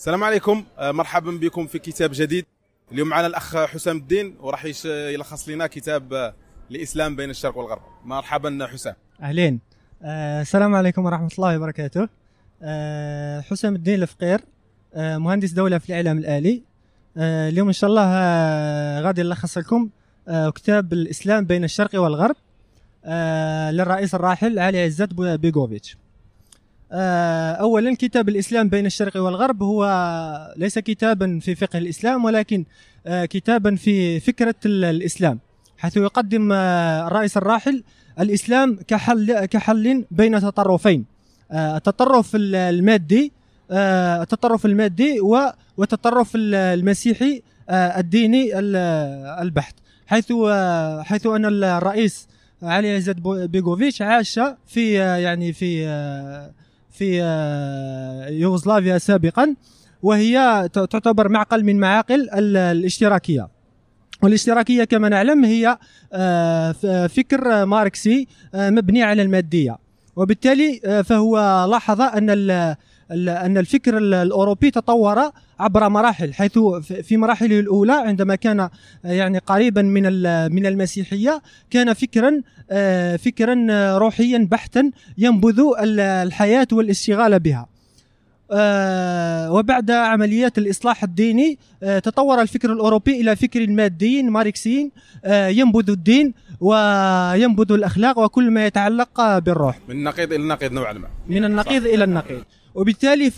السلام عليكم. آه، مرحبا بكم في كتاب جديد. اليوم معنا الأخ حسام الدين وراح يلخص لنا كتاب آه، الاسلام بين الشرق والغرب. مرحبا حسام. أهلين. آه السلام عليكم ورحمة الله وبركاته. آه حسام الدين الفقير آه مهندس دولة في الإعلام الآلي. آه اليوم إن شاء الله آه غادي نلخص لكم آه كتاب الإسلام بين الشرق والغرب آه للرئيس الراحل علي عزت بيغوفيتش. آه اولا كتاب الإسلام بين الشرق والغرب هو ليس كتابا في فقه الإسلام ولكن آه كتابا في فكرة ال- الإسلام حيث يقدم آه الرئيس الراحل الإسلام كحل كحل بين تطرفين آه، التطرف ال- المادي آه، التطرف المادي والتطرف ال- المسيحي آه، الديني ال- البحت حيث آه، حيث أن الرئيس علي عزت بيغوفيتش عاش في آه، يعني في آه، في آه، يوغوسلافيا سابقا وهي تعتبر معقل من معاقل ال- الاشتراكية. والاشتراكية كما نعلم هي آه، فكر ماركسي آه، مبني على المادية. وبالتالي فهو لاحظ أن أن الفكر ال- الأوروبي تطور عبر مراحل حيث في مراحله الأولى عندما كان آه، يعني قريبا من من المسيحية كان فكرا آه، فكرا آه، روحيا بحتا ينبذ ال- الحياة والاشتغال بها. وبعد عمليات الإصلاح الديني تطور الفكر الأوروبي إلى فكر مادي ماركسي ينبذ الدين وينبذ الأخلاق وكل ما يتعلق بالروح. من النقيض إلى النقيض نوعا ما. من النقيض إلى النقيض. وبالتالي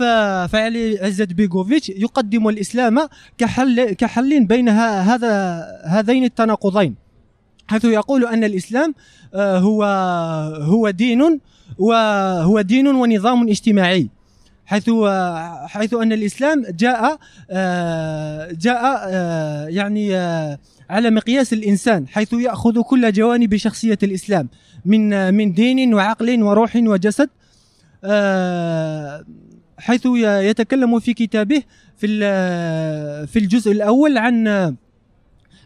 فعلي عزت بيغوفيتش يقدم الإسلام كحل كحل بين هذا هذين التناقضين حيث يقول أن الإسلام آه، هو هو دين وهو دين ونظام اجتماعي حيث حيث أن الإسلام جاء آه، جاء آه، يعني آه، على مقياس الإنسان حيث يأخذ كل جوانب شخصية الإسلام من من دين وعقل وروح وجسد آه، حيث ي- يتكلم في كتابه في في الجزء الأول عن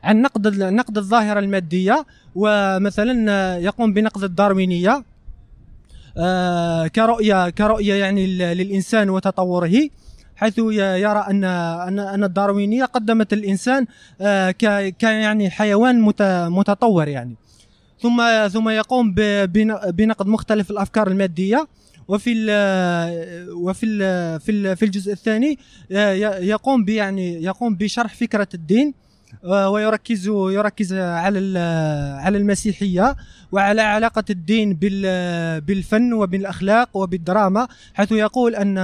عن نقد نقد الظاهرة المادية ومثلا يقوم بنقد الداروينيه آه، كرؤية كرؤية يعني للإنسان وتطوره حيث يرى أن أن أن الداروينيه قدمت الإنسان آه، ك يعني حيوان مت- متطور يعني. ثم ثم يقوم بنقد مختلف الأفكار المادية وفي ال وفي ال في ال في الجزء الثاني آه، يقوم يعني يقوم بشرح فكرة الدين آه، ويركز يركز على ال- على المسيحية وعلى علاقة الدين بال- بالفن وبالأخلاق وبالدراما حيث يقول ان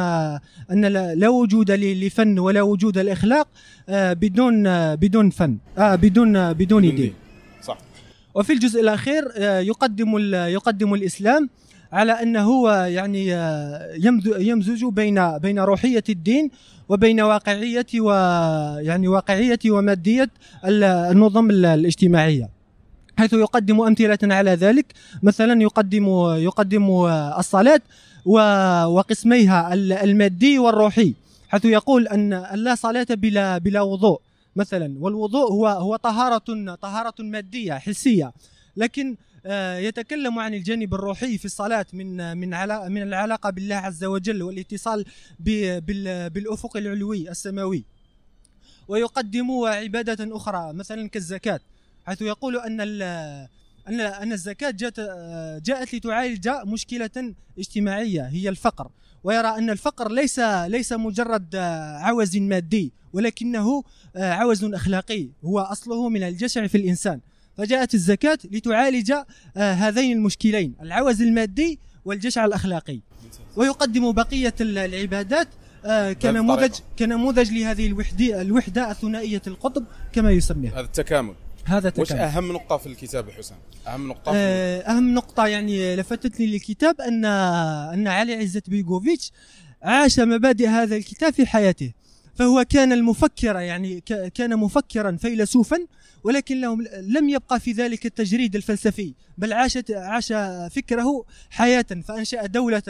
أن لا وجود لفن ولا وجود الاخلاق آه، بدون بدون فن بدون بدون دين. صح وفي الجزء الأخير يقدم يقدم الإسلام على انه هو يعني آه، يمز- يمزج بين بين روحية الدين وبين واقعية ويعني واقعية ومادية ال- النظم ال- الاجتماعية حيث يقدم أمثلة على ذلك. مثلا يقدم يقدم الصلاة وقسميها ال- المادي والروحي حيث يقول أن لا صلاة بلا بلا وضوء مثلا والوضوء هو هو طهارة طهارة مادية حسية لكن يتكلم عن الجانب الروحي في الصلاة من من من العلاقة بالله عز وجل والاتصال بالأفق العلوي السماوي. ويقدم عبادة أخرى مثلا كالزكاة حيث يقول أن أن أن الزكاة جاءت آه، جاءت لتعالج مشكلة اجتماعية هي الفقر. ويرى أن الفقر ليس ليس مجرد آه، عوز مادي ولكنه آه، عوز أخلاقي هو أصله من الجشع في الإنسان. فجاءت الزكاة لتعالج آه، هذين المشكلين العوز المادي والجشع الأخلاقي. ويقدم بقية ال- العبادات آه، كنموذج. كنموذج لهذه الوحده الوحدة الثنائية القطب كما يسميها. هذا التكامل. هذا وش تكامل أهم نقطة في الكتاب يا حسام؟ أهم نقطة في آه، أهم نقطة يعني لفتتني للكتاب ان أن علي عزت بيغوفيتش عاش مبادئ هذا الكتاب في حياته. فهو كان المفكر يعني كان مفكرا فيلسوفا ولكن لهم لم يبقى في ذلك التجريد الفلسفي بل عاش عاش فكره حياة فأنشأ دولة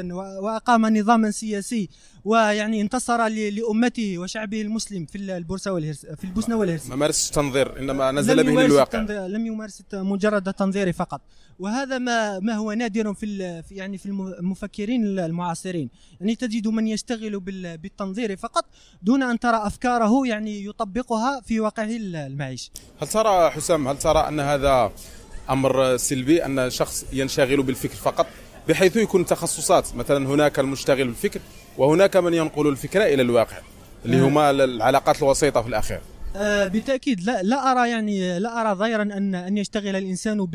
وأقام نظاما سياسي ويعني انتصر لأمته وشعبه المسلم في البورصة والهرس في البوسنة والهرس. ما مارسش التنظير إنما نزل به للواقع. لم يمارس مجرد التنظير فقط. وهذا ما ما هو نادر في يعني في المفكرين المعاصرين. يعني تجد من يشتغل بالتنظير فقط دون أن ترى أفكاره يعني يطبقها في واقعه المعيشي هل ترى حسام هل ترى أن هذا أمر سلبي أن شخص ينشغل بالفكر فقط؟ بحيث يكون تخصصات مثلا هناك المشتغل بالفكر وهناك من ينقل الفكرة إلى الواقع اللي آه. هما العلاقات الوسيطة في الأخير. آه بالتأكيد لا لا أرى يعني لا أرى ضيرا أن أن يشتغل الإنسان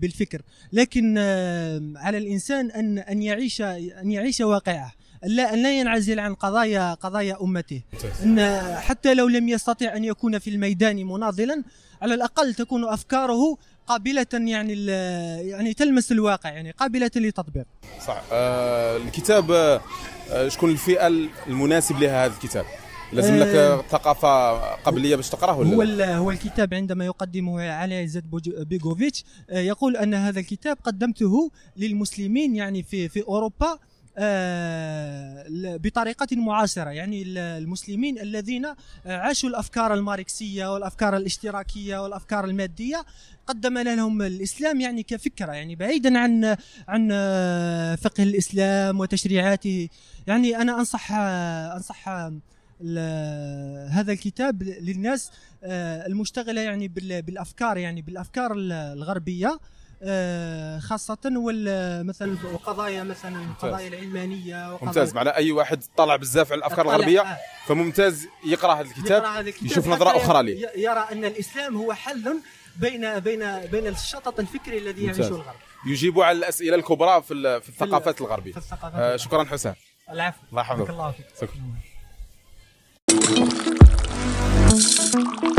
بالفكر لكن آه على الإنسان أن أن يعيش أن يعيش واقعه. لا ان لا ينعزل عن قضايا قضايا امته إن حتى لو لم يستطع أن يكون في الميدان مناضلا على الأقل تكون أفكاره قابلة يعني يعني تلمس الواقع يعني قابلة للتطبيق صح. آه الكتاب آه شكون الفئة المناسب لها هذا الكتاب؟ لازم لك آه، ثقافة قبليه باش تقرأه ولا هو هو الكتاب عندما يقدمه علي عزت بيغوفيتش آه، يقول أن هذا الكتاب قدمته للمسلمين يعني في في أوروبا. بطريقة معاصرة. يعني المسلمين الذين عاشوا الأفكار الماركسية والأفكار الاشتراكية والأفكار المادية قدم لهم الإسلام يعني كفكرة يعني بعيدا عن عن فقه الإسلام وتشريعاته. يعني أنا أنصح أنصح هذا الكتاب للناس آه، المشتغلة يعني بالأفكار يعني بالأفكار الغربية. آه، خاصة مثلا قضايا مثلا القضايا العلمانية ممتاز. معنى أي واحد طلع بزاف على الأفكار الغربية آه. فممتاز يقرأ هذا الكتاب, يقرأ هذا الكتاب. يشوف نظرة أخرى ليه. يرى أن الإسلام هو حل بين بين بين الشطط الفكري الذي يعيشه الغرب. يجيب على الأسئلة الكبرى في, في الثقافات الغربية. في الثقافات آه شكرا حسام. العفو. الله يحفظك. الله فيك. Thank